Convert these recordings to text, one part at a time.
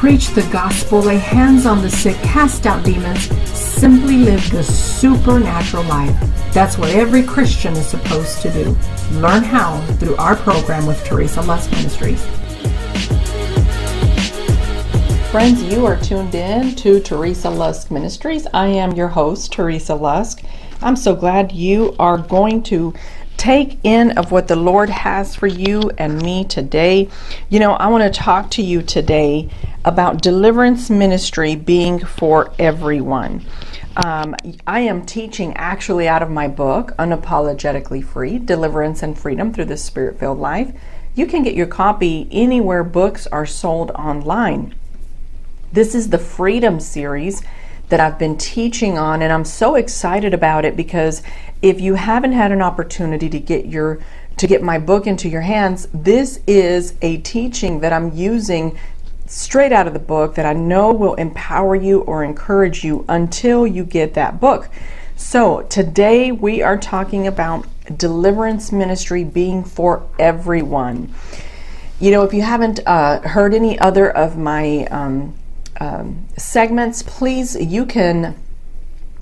preach the gospel, lay hands on the sick, cast out demons, simply live the supernatural life. That's what every Christian is supposed to do. Learn how through our program with Teresa Lusk Ministries. Friends, you are tuned in to Teresa Lusk Ministries. I am your host, Teresa Lusk. I'm so glad you are going to take in of what the Lord has for you and me today. You know, I want to talk to you today about deliverance ministry being for everyone. Um, I am teaching actually out of my book, Unapologetically Free Deliverance and Freedom Through the Spirit Filled Life. You can get your copy anywhere books are sold online. This is the Freedom series that I've been teaching on, and I'm so excited about it because if you haven't had an opportunity to get your to get my book into your hands, this is a teaching that I'm using straight out of the book that I know will empower you or encourage you until you get that book. So, today we are talking about deliverance ministry being for everyone. You know, if you haven't uh, heard any other of my um, um, segments, please, you can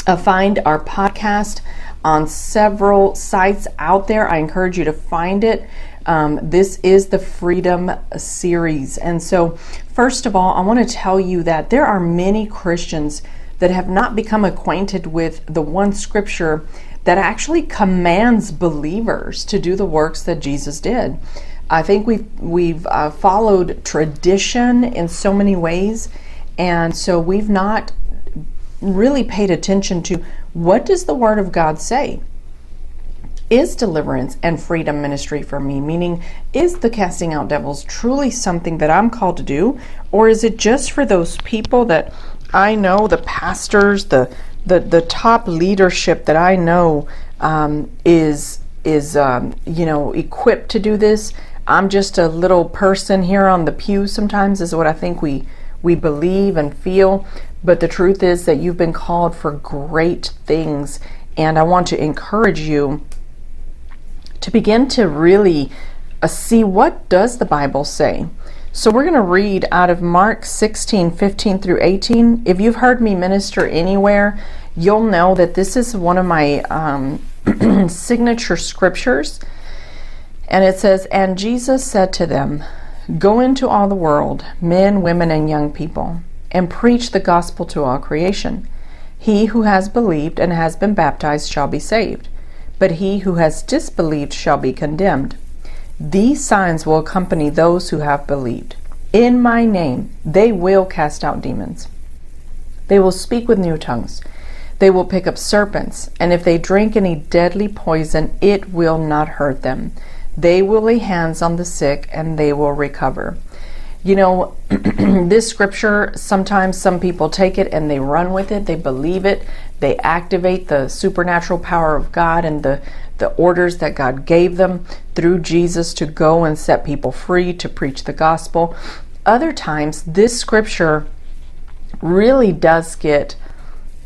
uh, find our podcast on several sites out there. I encourage you to find it. Um, this is the Freedom series. And so, first of all, I want to tell you that there are many Christians that have not become acquainted with the one scripture that actually commands believers to do the works that Jesus did. I think we've we've uh, followed tradition in so many ways and so we've not really paid attention to what does the word of God say? Is deliverance and freedom ministry for me? Meaning, is the casting out devils truly something that I'm called to do? Or is it just for those people that I know, the pastors, the the, the top leadership that I know um, is is um, you know equipped to do this. I'm just a little person here on the pew. Sometimes is what I think we we believe and feel, but the truth is that you've been called for great things. And I want to encourage you to begin to really uh, see what does the Bible say. So we're going to read out of Mark 16, 15 through 18. If you've heard me minister anywhere, you'll know that this is one of my um, signature scriptures. And it says, And Jesus said to them, Go into all the world, men, women, and young people, and preach the gospel to all creation. He who has believed and has been baptized shall be saved, but he who has disbelieved shall be condemned. These signs will accompany those who have believed. In my name they will cast out demons. They will speak with new tongues. They will pick up serpents, and if they drink any deadly poison, it will not hurt them. They will lay hands on the sick and they will recover. You know, this scripture, sometimes some people take it and they run with it, they believe it, they activate the supernatural power of God and the, the orders that God gave them through Jesus to go and set people free, to preach the gospel. Other times, this scripture really does get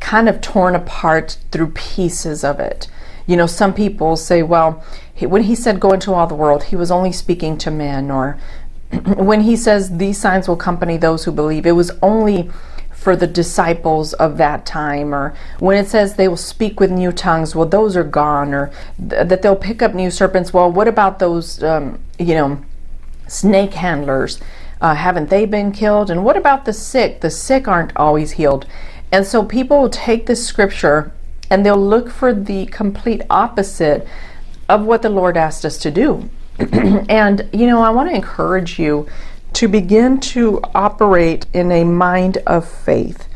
kind of torn apart through pieces of it. You know, some people say, well, when he said go into all the world, he was only speaking to men, or when he says these signs will accompany those who believe, it was only for the disciples of that time, or when it says they will speak with new tongues, well, those are gone, or th- that they'll pick up new serpents. Well, what about those, um, you know, snake handlers? Uh, haven't they been killed? And what about the sick? The sick aren't always healed. And so people will take this scripture and they'll look for the complete opposite of what the Lord asked us to do. and, you know, I want to encourage you to begin to operate in a mind of faith.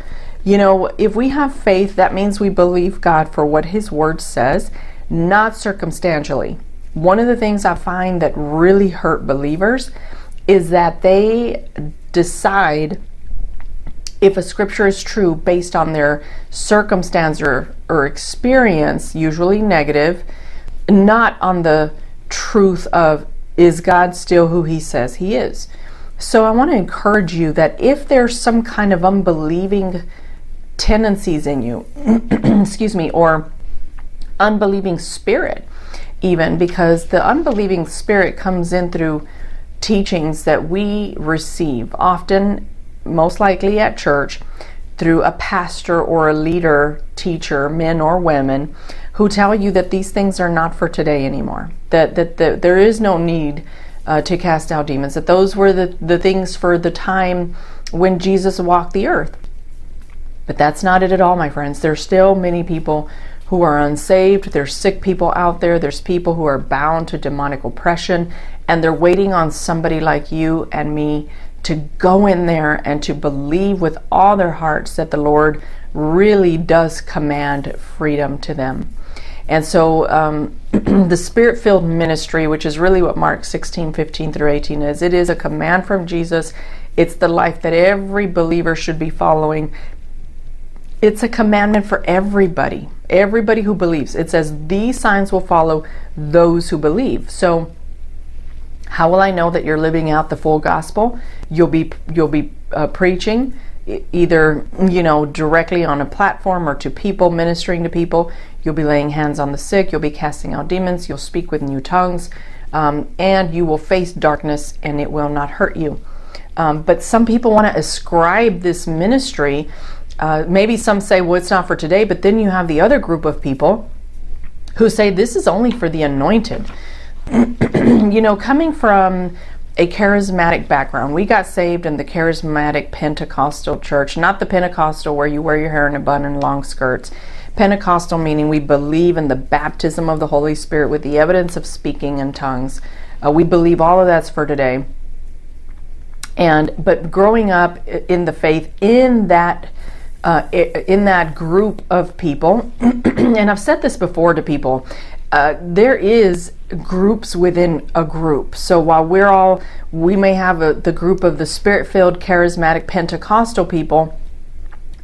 You know, if we have faith, that means we believe God for what His Word says, not circumstantially. One of the things I find that really hurt believers is that they decide if a scripture is true based on their circumstance or, or experience, usually negative, not on the truth of is God still who he says he is. So I want to encourage you that if there's some kind of unbelieving tendencies in you, excuse me, or unbelieving spirit, even because the unbelieving spirit comes in through teachings that we receive, often most likely at church, through a pastor or a leader, teacher, men or women, who tell you that these things are not for today anymore. That that, that there is no need uh, to cast out demons. That those were the, the things for the time when Jesus walked the earth. But that's not it at all, my friends. There's still many people who are unsaved. There's sick people out there. There's people who are bound to demonic oppression, and they're waiting on somebody like you and me to go in there and to believe with all their hearts that the Lord really does command freedom to them. And so um, the spirit filled ministry, which is really what Mark 16, 15 through 18 is, it is a command from Jesus. It's the life that every believer should be following it's a commandment for everybody, everybody who believes. It says, These signs will follow those who believe. So, how will I know that you're living out the full gospel? You'll be you'll be uh, preaching either you know directly on a platform or to people ministering to people you'll be laying hands on the sick you'll be casting out demons you'll speak with new tongues um, and you will face darkness and it will not hurt you um, but some people want to ascribe this ministry uh, maybe some say, well, it's not for today, but then you have the other group of people who say this is only for the anointed. you know, coming from a charismatic background, we got saved in the charismatic Pentecostal church, not the Pentecostal where you wear your hair in a bun and long skirts. Pentecostal meaning we believe in the baptism of the Holy Spirit with the evidence of speaking in tongues. Uh, we believe all of that's for today. And but growing up in the faith in that uh, in that group of people, and I've said this before to people, uh, there is groups within a group. So while we're all, we may have a, the group of the spirit filled, charismatic, Pentecostal people,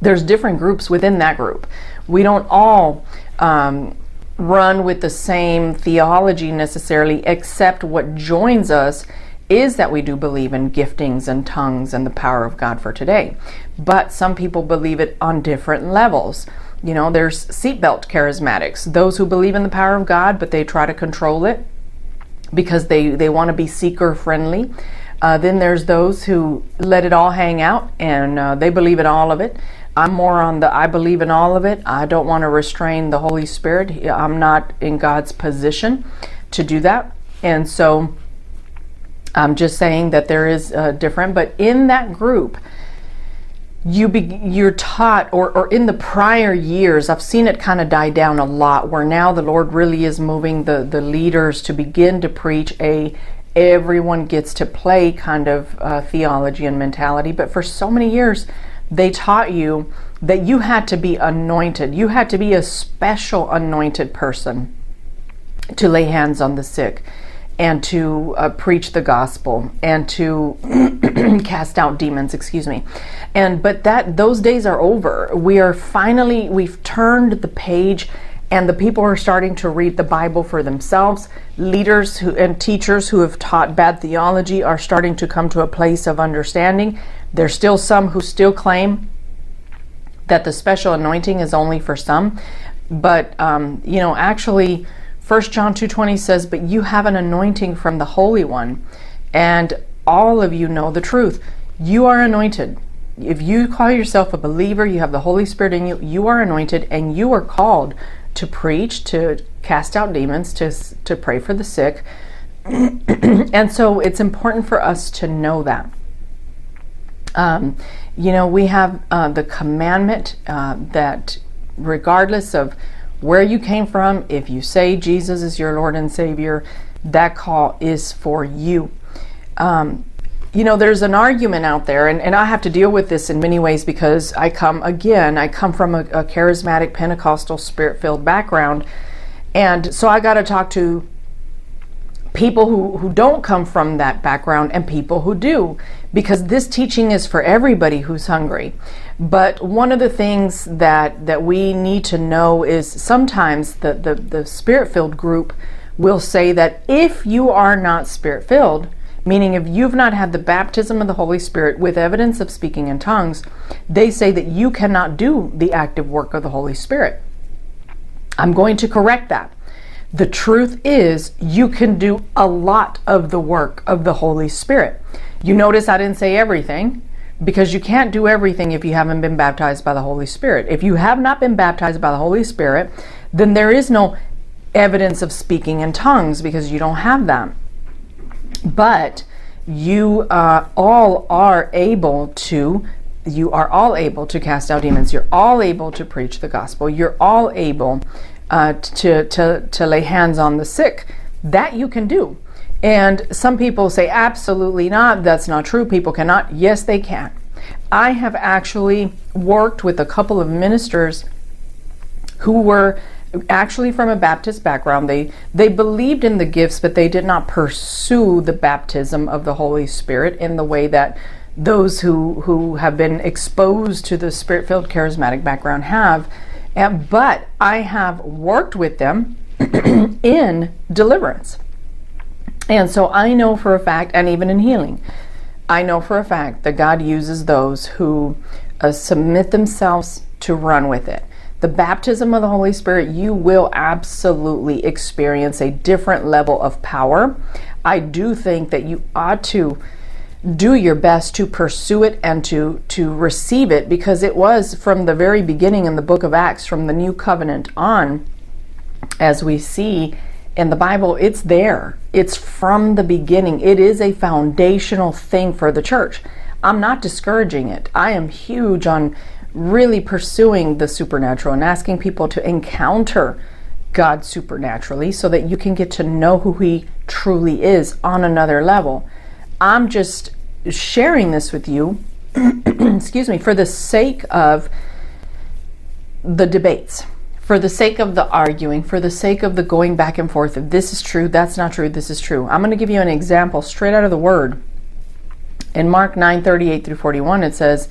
there's different groups within that group. We don't all um, run with the same theology necessarily, except what joins us is that we do believe in giftings and tongues and the power of God for today. But some people believe it on different levels. You know, there's seatbelt charismatics, those who believe in the power of God, but they try to control it because they, they want to be seeker friendly. Uh, then there's those who let it all hang out and uh, they believe in all of it. I'm more on the I believe in all of it. I don't want to restrain the Holy Spirit. I'm not in God's position to do that. And so I'm just saying that there is uh, different, but in that group, you be, you're taught, or, or in the prior years, I've seen it kind of die down a lot. Where now the Lord really is moving the the leaders to begin to preach a everyone gets to play kind of uh, theology and mentality. But for so many years, they taught you that you had to be anointed. You had to be a special anointed person to lay hands on the sick and to uh, preach the gospel and to cast out demons excuse me. And but that those days are over. We are finally we've turned the page and the people are starting to read the bible for themselves. Leaders who and teachers who have taught bad theology are starting to come to a place of understanding. There's still some who still claim that the special anointing is only for some. But um, you know actually 1 John 2:20 says, "But you have an anointing from the Holy One, and all of you know the truth. You are anointed. If you call yourself a believer, you have the Holy Spirit in you, you are anointed and you are called to preach, to cast out demons, to to pray for the sick." and so it's important for us to know that. Um, you know, we have uh, the commandment uh, that regardless of where you came from, if you say Jesus is your Lord and Savior, that call is for you. Um, you know, there's an argument out there, and, and I have to deal with this in many ways because I come, again, I come from a, a charismatic Pentecostal spirit filled background. And so I got to talk to people who, who don't come from that background and people who do, because this teaching is for everybody who's hungry. But one of the things that, that we need to know is sometimes the, the, the spirit filled group will say that if you are not spirit filled, meaning if you've not had the baptism of the Holy Spirit with evidence of speaking in tongues, they say that you cannot do the active work of the Holy Spirit. I'm going to correct that. The truth is, you can do a lot of the work of the Holy Spirit. You notice I didn't say everything because you can't do everything if you haven't been baptized by the Holy Spirit. If you have not been baptized by the Holy Spirit, then there is no evidence of speaking in tongues because you don't have that. But you uh, all are able to you are all able to cast out demons you're all able to preach the gospel you're all able uh, to, to, to lay hands on the sick that you can do. And some people say absolutely not. That's not true. People cannot. Yes they can. I have actually worked with a couple of ministers who were actually from a Baptist background. They they believed in the gifts, but they did not pursue the baptism of the Holy Spirit in the way that those who who have been exposed to the spirit-filled charismatic background have. And, but I have worked with them in deliverance. And so I know for a fact, and even in healing, I know for a fact that God uses those who uh, submit themselves to run with it the baptism of the Holy Spirit, you will absolutely experience a different level of power. I do think that you ought to do your best to pursue it and to to receive it because it was from the very beginning in the book of Acts from the new covenant on as we see in the Bible it's there. It's from the beginning. It is a foundational thing for the church. I'm not discouraging it. I am huge on really pursuing the supernatural and asking people to encounter God supernaturally so that you can get to know who He truly is on another level. I'm just sharing this with you, excuse me, for the sake of the debates, for the sake of the arguing, for the sake of the going back and forth of this is true, that's not true, this is true. I'm going to give you an example straight out of the Word. In Mark 9 38 through 41, it says,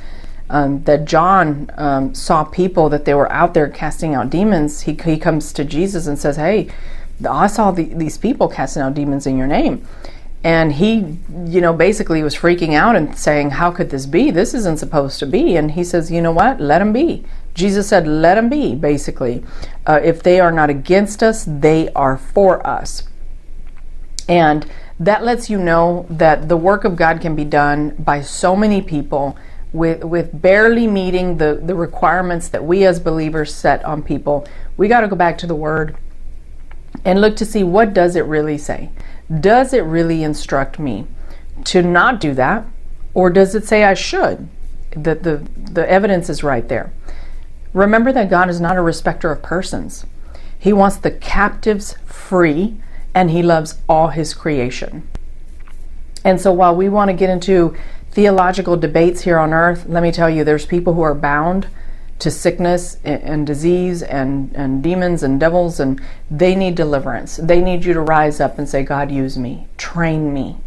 um, that John um, saw people that they were out there casting out demons, he, he comes to Jesus and says, Hey, I saw the, these people casting out demons in your name. And he, you know, basically was freaking out and saying, How could this be? This isn't supposed to be. And he says, You know what? Let them be. Jesus said, Let them be, basically. Uh, if they are not against us, they are for us. And that lets you know that the work of God can be done by so many people with with barely meeting the the requirements that we as believers set on people we got to go back to the word and look to see what does it really say does it really instruct me to not do that? Or does it say i should? That the the evidence is right there. Remember that god is not a respecter of persons. He wants the captives free and he loves all his creation. And so while we want to get into theological debates here on earth, let me tell you, there's people who are bound to sickness and, disease and, and demons and devils, and they need deliverance. They need you to rise up and say, God, use me, train me,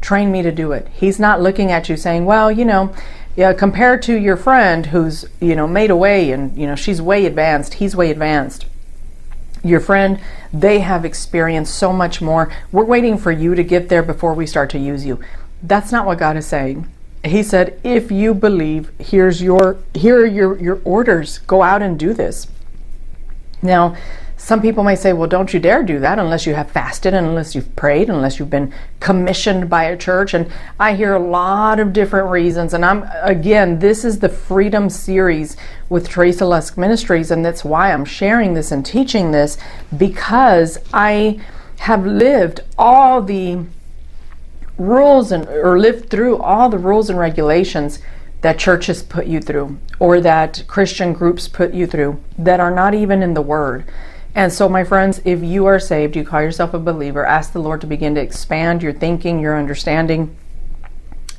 train me to do it. He's not looking at you saying, well, you know, yeah, compared to your friend who's, you know, made away and, you know, she's way advanced, he's way advanced. Your friend, they have experienced so much more. We're waiting for you to get there before we start to use you. That's not what God is saying. He said, if you believe, here's your here are your, your orders. Go out and do this. Now, some people may say, well, don't you dare do that unless you have fasted unless you've prayed, unless you've been commissioned by a church. And I hear a lot of different reasons. And I'm, again, this is the Freedom Series with Teresa Lusk Ministries. And that's why I'm sharing this and teaching this because I have lived all the rules and or live through all the rules and regulations that churches put you through or that Christian groups put you through that are not even in the word. And so, my friends, if you are saved, you call yourself a believer, ask the Lord to begin to expand your thinking, your understanding,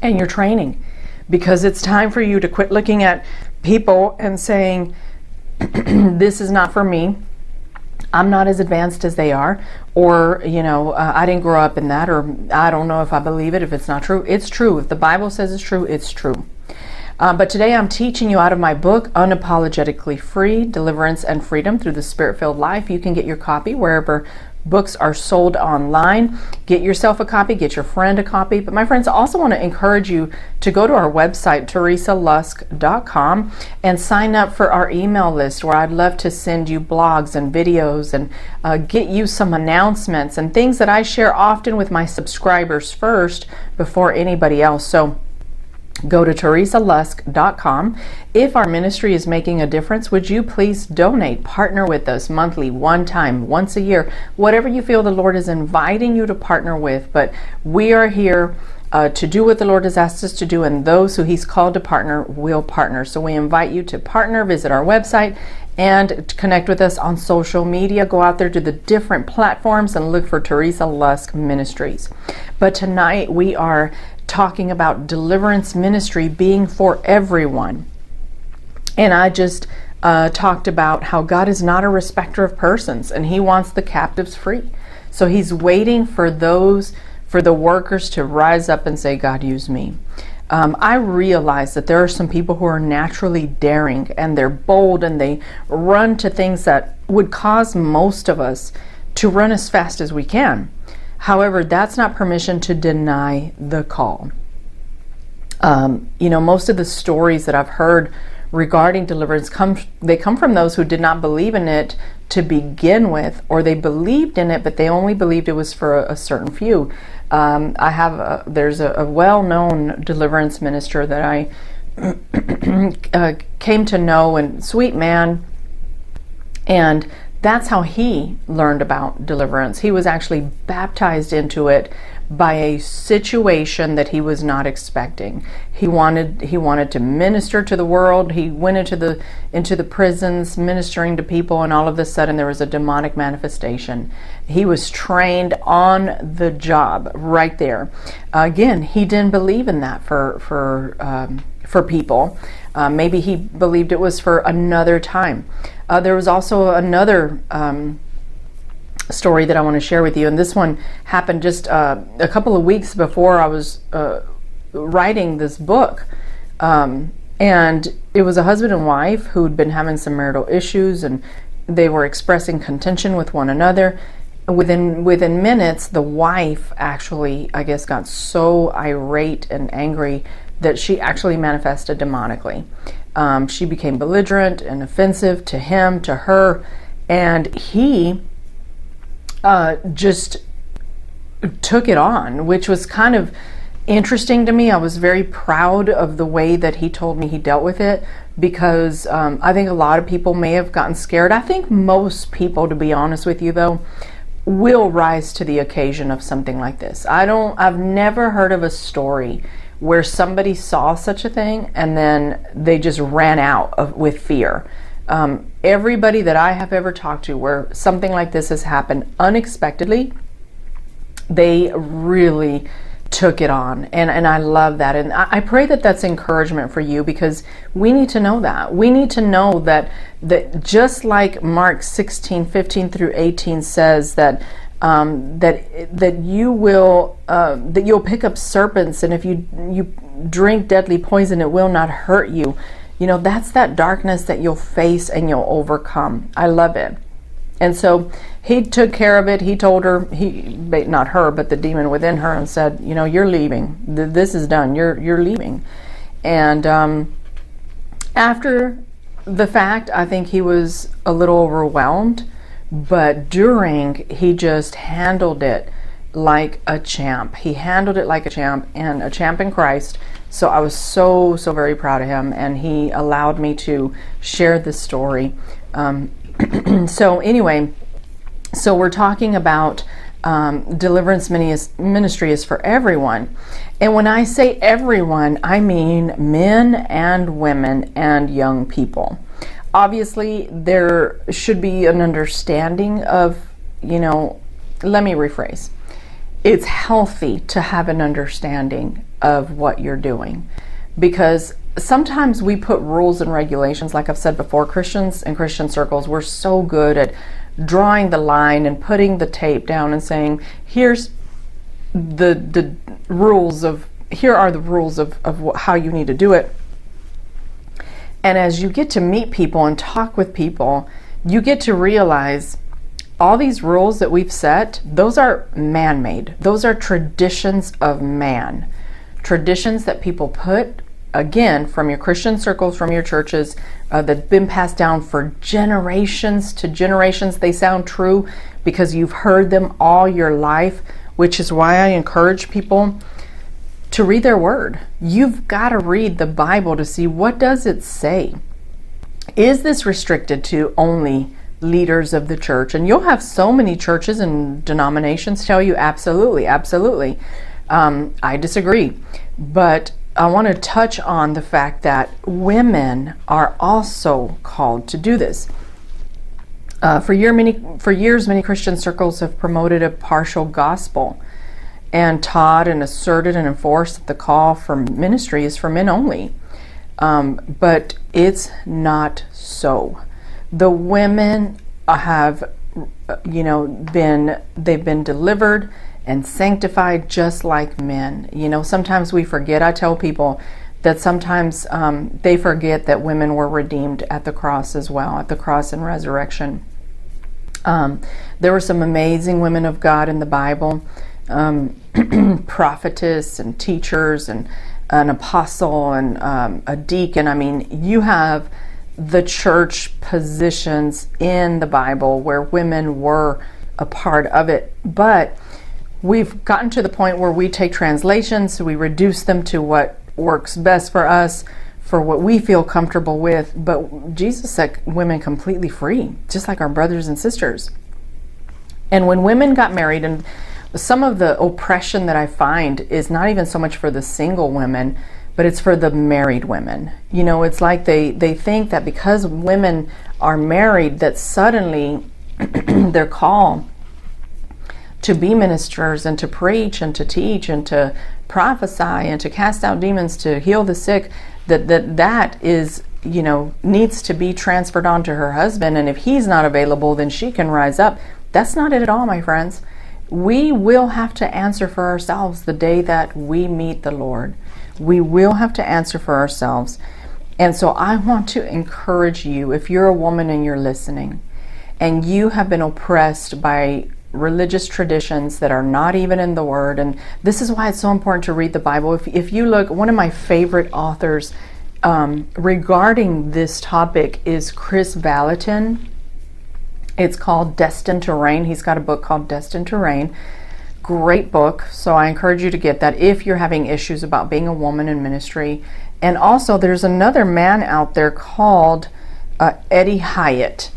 and your training. Because it's time for you to quit looking at people and saying, This is not for me. I'm not as advanced as they are, or, you know, uh, I didn't grow up in that, or I don't know if I believe it, if it's not true. It's true. If the Bible says it's true, it's true. Uh, but today I'm teaching you out of my book, Unapologetically Free Deliverance and Freedom Through the Spirit Filled Life. You can get your copy wherever Books are sold online. Get yourself a copy, get your friend a copy. But my friends, I also want to encourage you to go to our website, teresalusk.com, and sign up for our email list where I'd love to send you blogs and videos and uh, get you some announcements and things that I share often with my subscribers first before anybody else. So go to teresalusk.com. If our ministry is making a difference, would you please donate, partner with us monthly, one time, once a year, whatever you feel the Lord is inviting you to partner with. But we are here. Uh, to do what the Lord has asked us to do, and those who He's called to partner will partner. So we invite you to partner, visit our website, and connect with us on social media. Go out there to the different platforms and look for Teresa Lusk Ministries. But tonight we are talking about deliverance ministry being for everyone. And I just uh, talked about how God is not a respecter of persons and He wants the captives free. So He's waiting for those, for the workers to rise up and say, God, use me. Um, I realize that there are some people who are naturally daring and they're bold and they run to things that would cause most of us to run as fast as we can. However, that's not permission to deny the call. Um, you know, most of the stories that I've heard regarding deliverance come they come from those who did not believe in it to begin with, or they believed in it, but they only believed it was for a, a certain few. Um, I have a, there's a, a well-known deliverance minister that I uh, came to know, and sweet man, and that's how he learned about deliverance. He was actually baptized into it by a situation that he was not expecting. He wanted he wanted to minister to the world. He went into the into the prisons ministering to people and all of a sudden there was a demonic manifestation. He was trained on the job right there. Again, he didn't believe in that for for um, for people. Uh, maybe he believed it was for another time. Uh, there was also another um, story that I want to share with you, and this one happened just uh, a couple of weeks before I was uh, writing this book. Um, and it was a husband and wife who'd been having some marital issues, and they were expressing contention with one another. Within within minutes, the wife actually, I guess, got so irate and angry that she actually manifested demonically. Um, she became belligerent and offensive to him, to her, and he uh, just took it on, which was kind of interesting to me. I was very proud of the way that he told me he dealt with it because um, I think a lot of people may have gotten scared. I think most people, to be honest with you, though, will rise to the occasion of something like this. I don't, I've never heard of a story where somebody saw such a thing and then they just ran out of, with fear. Um, everybody that I have ever talked to where something like this has happened unexpectedly, they really took it on. And and I love that. And I, I, pray that that's encouragement for you because we need to know that. We need to know that that just like Mark 16 15 through 18 says that um, that that you will uh, that you'll pick up serpents, and if you you drink deadly poison, it will not hurt you. You know that's that darkness that you'll face and you'll overcome. I love it. And so he took care of it. He told her, he not her, but the demon within her, and said, "You know, you're leaving. This is done. You're you're leaving." And um, after the fact, I think he was a little overwhelmed but during, he just handled it like a champ. He handled it like a champ and a champ in Christ. So I was so, so very proud of him. And he allowed me to share this story. Um, so, anyway, so we're talking about um, deliverance ministry is for everyone. And when I say everyone, I mean men and women and young people obviously there should be an understanding of, you know, let me rephrase. It's healthy to have an understanding of what you're doing because sometimes we put rules and regulations like I've said before Christians and Christian circles we're so good at drawing the line and putting the tape down and saying here's the the rules of here are the rules of, of how you need to do it and as you get to meet people and talk with people, you get to realize all these rules that we've set, those are man made. Those are traditions of man. Traditions that people put, again, from your Christian circles, from your churches, uh, that've been passed down for generations to generations. They sound true because you've heard them all your life, which is why I encourage people to read their word. You've got to read the Bible to see what does it say. Is this restricted to only leaders of the church? And you'll have so many churches and denominations tell you absolutely, absolutely. Um, I disagree. But I want to touch on the fact that women are also called to do this. Uh, for, year, many, for years, many Christian circles have promoted a partial gospel and taught and asserted and enforced that the call for ministry is for men only. Um, but it's not so. The women have, you know, been they've been delivered and sanctified just like men. You know, sometimes we forget. I tell people that sometimes um, they forget that women were redeemed at the cross as well, at the cross and resurrection. Um, there were some amazing women of God in the Bible, um, prophetess and teachers and an apostle and um, a deacon. I mean, you have the church positions in the Bible where women were a part of it, but we've gotten to the point where we take translations, so we reduce them to what works best for us, for what we feel comfortable with. But Jesus set women completely free, just like our brothers and sisters. And when women got married, and some of the oppression that I find is not even so much for the single women, but it's for the married women. You know, it's like they, they think that because women are married, that suddenly their call to be ministers and to preach and to teach and to prophesy and to cast out demons to heal the sick that that that is you know needs to be transferred on to her husband. And if he's not available then she can rise up. That's not it at all my friends we will have to answer for ourselves the day that we meet the lord we will have to answer for ourselves and so i want to encourage you if you're a woman and you're listening and you have been oppressed by religious traditions that are not even in the Word. And this is why it's so important to read the Bible. If, if you look, one of my favorite authors um, regarding this topic is Kris Vallotton. It's called Destined to Reign. He's got a book called Destined to Reign. Great book. So I encourage you to get that if you're having issues about being a woman in ministry. And also, there's another man out there called uh, Eddie Hyatt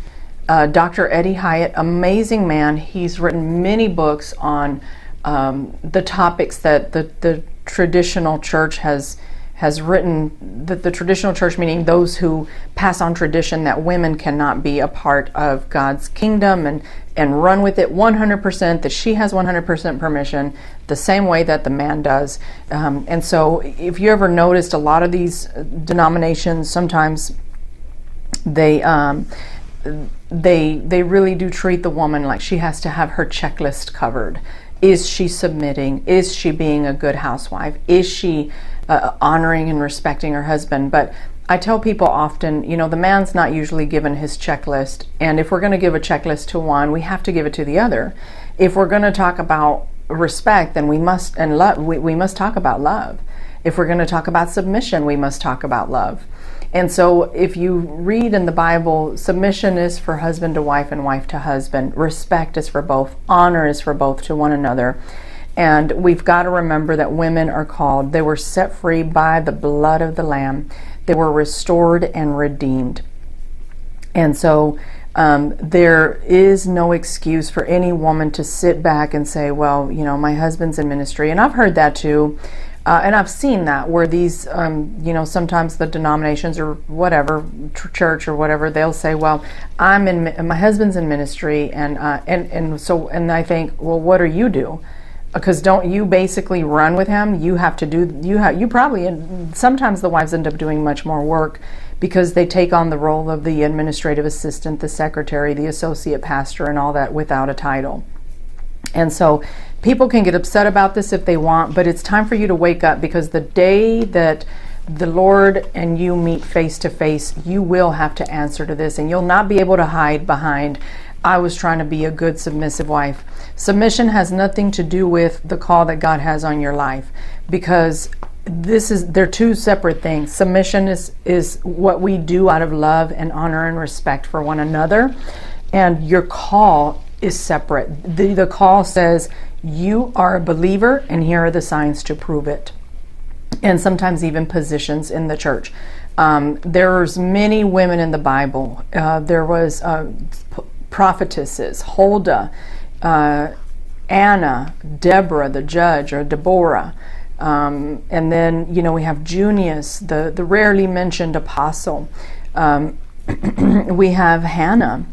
uh, Dr. Eddie Hyatt, amazing man. He's written many books on um, the topics that the, the traditional church has has written that the traditional church, meaning those who pass on tradition that women cannot be a part of God's kingdom and, and run with it 100%, that she has 100% permission, the same way that the man does. Um, and so, if you ever noticed, a lot of these denominations sometimes they um, they they really do treat the woman like she has to have her checklist covered. Is she submitting? Is she being a good housewife? Is she uh, honoring and respecting her husband? But I tell people often, you know, the man's not usually given his checklist, and if we're going to give a checklist to one, we have to give it to the other. If we're going to talk about respect, then we must and love. We, we must talk about love. If we're going to talk about submission, we must talk about love. And so, if you read in the Bible, submission is for husband to wife and wife to husband, respect is for both, honor is for both to one another. And we've got to remember that women are called, they were set free by the blood of the Lamb, they were restored and redeemed. And so, um, there is no excuse for any woman to sit back and say, well, you know, my husband's in ministry. And I've heard that too. Uh, and I've seen that where these, um, you know, sometimes the denominations or whatever, church or whatever, they'll say, "Well, I'm in, my husband's in ministry," and uh, and and so, and I think, well, what do you do? Because don't you basically run with him? You have to do. You have. You probably. And sometimes the wives end up doing much more work because they take on the role of the administrative assistant, the secretary, the associate pastor, and all that without a title. And so people can get upset about this if they want, but it's time for you to wake up because the day that the Lord and you meet face to face, you will have to answer to this, and you'll not be able to hide behind. I was trying to be a good submissive wife. Submission has nothing to do with the call that God has on your life because this is they're two separate things. Submission is is what we do out of love and honor and respect for one another, and your call is separate. The, the call says, You are a believer, and here are the signs to prove it. and sometimes even positions in the church. Um, there's many women in the Bible. Uh, there was uh, prophetesses, Huldah, uh, Anna, Deborah, the judge, or Deborah. Um, and then, you know, we have Junius, the, the rarely mentioned apostle. Um, we have Hannah.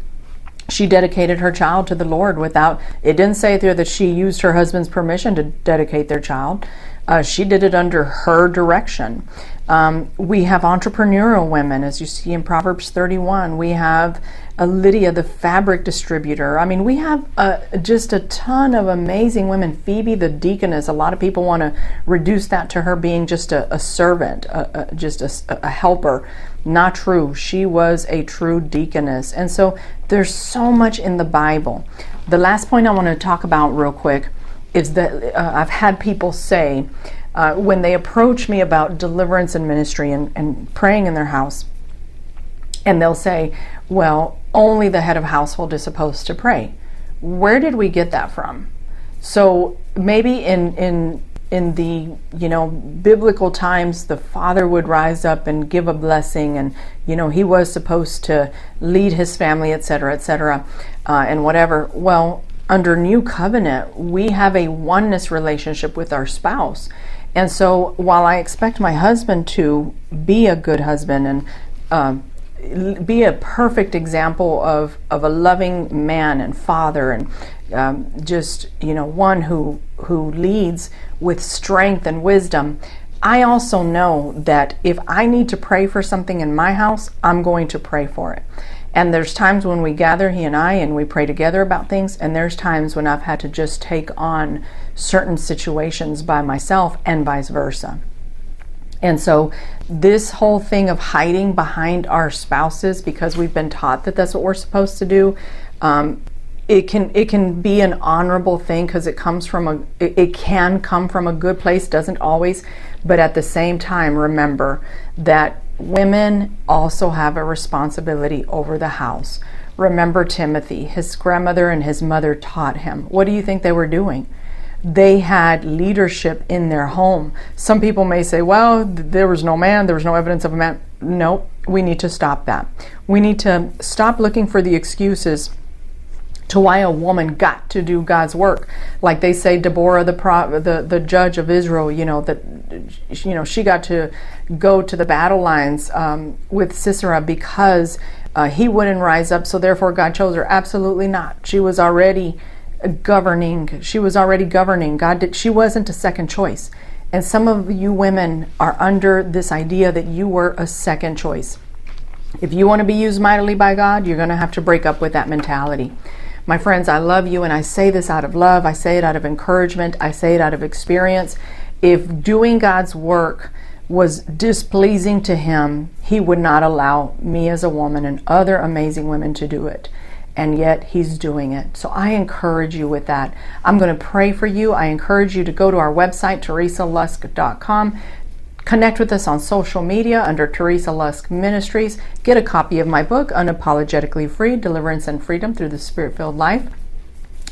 She dedicated her child to the Lord without, it didn't say there that she used her husband's permission to dedicate their child. Uh, she did it under her direction. Um, we have entrepreneurial women, as you see in Proverbs 31. We have a Lydia, the fabric distributor. I mean, we have uh, just a ton of amazing women. Phoebe, the deaconess. A lot of people want to reduce that to her being just a, a servant, a, a, just a, helper. Not true. She was a true deaconess. And so there's so much in the Bible. The last point I want to talk about real quick is that uh, I've had people say uh, when they approach me about deliverance and ministry and, and praying in their house, and they'll say, Well, only the head of household is supposed to pray. Where did we get that from? So maybe in, in in the you know biblical times the father would rise up and give a blessing and you know he was supposed to lead his family etc etc uh, and whatever well under new covenant, we have a oneness relationship with our spouse. And so while I expect my husband to be a good husband and um, be a perfect example of, of a loving man and father and um, just you know one who who leads with strength and wisdom I also know that if I need to pray for something in my house, I'm going to pray for it. And there's times when we gather, he and I, and we pray together about things. And there's times when I've had to just take on certain situations by myself and vice versa. And so, this whole thing of hiding behind our spouses because we've been taught that that's what we're supposed to do, um, it can it can be an honorable thing because it comes from a it, it can come from a good place. Doesn't always, but at the same time, remember that women also have a responsibility over the house. Remember Timothy, his grandmother and his mother taught him. What do you think they were doing? They had leadership in their home. Some people may say, well, there was no man, there was no evidence of a man. No, we need to stop that. We need to stop looking for the excuses to why a woman got to do God's work. Like they say, Deborah, the pro, the the judge of Israel, you know that you know she got to go to the battle lines um, with Sisera because uh, he wouldn't rise up. So therefore, God chose her. Absolutely not. She was already governing. She was already governing. God did. She wasn't a second choice. And some of you women are under this idea that you were a second choice. If you want to be used mightily by God, you're going to have to break up with that mentality. My friends, I love you, and I say this out of love. I say it out of encouragement. I say it out of experience. If doing God's work was displeasing to Him, He would not allow me as a woman and other amazing women to do it. And yet He's doing it. So I encourage you with that. I'm going to pray for you. I encourage you to go to our website, teresalusk.com. Connect with us on social media under Teresa Lusk Ministries. Get a copy of my book, Unapologetically Free Deliverance and Freedom Through the Spirit Filled Life.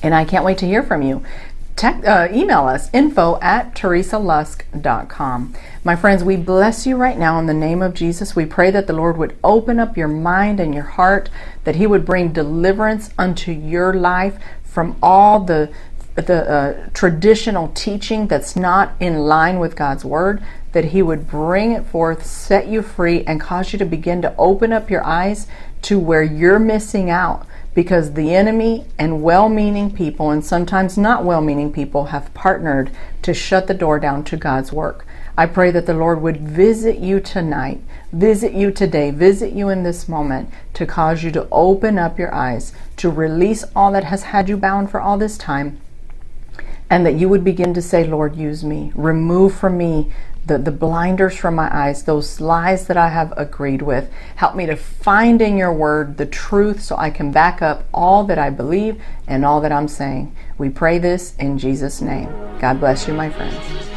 And I can't wait to hear from you. Uh, email us info at teresalusk.com. My friends, we bless you right now in the name of Jesus. We pray that the Lord would open up your mind and your heart, that He would bring deliverance unto your life from all the the uh, traditional teaching that's not in line with God's word, that He would bring it forth, set you free, and cause you to begin to open up your eyes to where you're missing out because the enemy and well meaning people, and sometimes not well meaning people, have partnered to shut the door down to God's work. I pray that the Lord would visit you tonight, visit you today, visit you in this moment to cause you to open up your eyes, to release all that has had you bound for all this time, and that you would begin to say, Lord, use me. Remove from me the, the blinders from my eyes, those lies that I have agreed with. Help me to find in your word the truth so I can back up all that I believe and all that I'm saying. We pray this in Jesus' name. God bless you, my friends.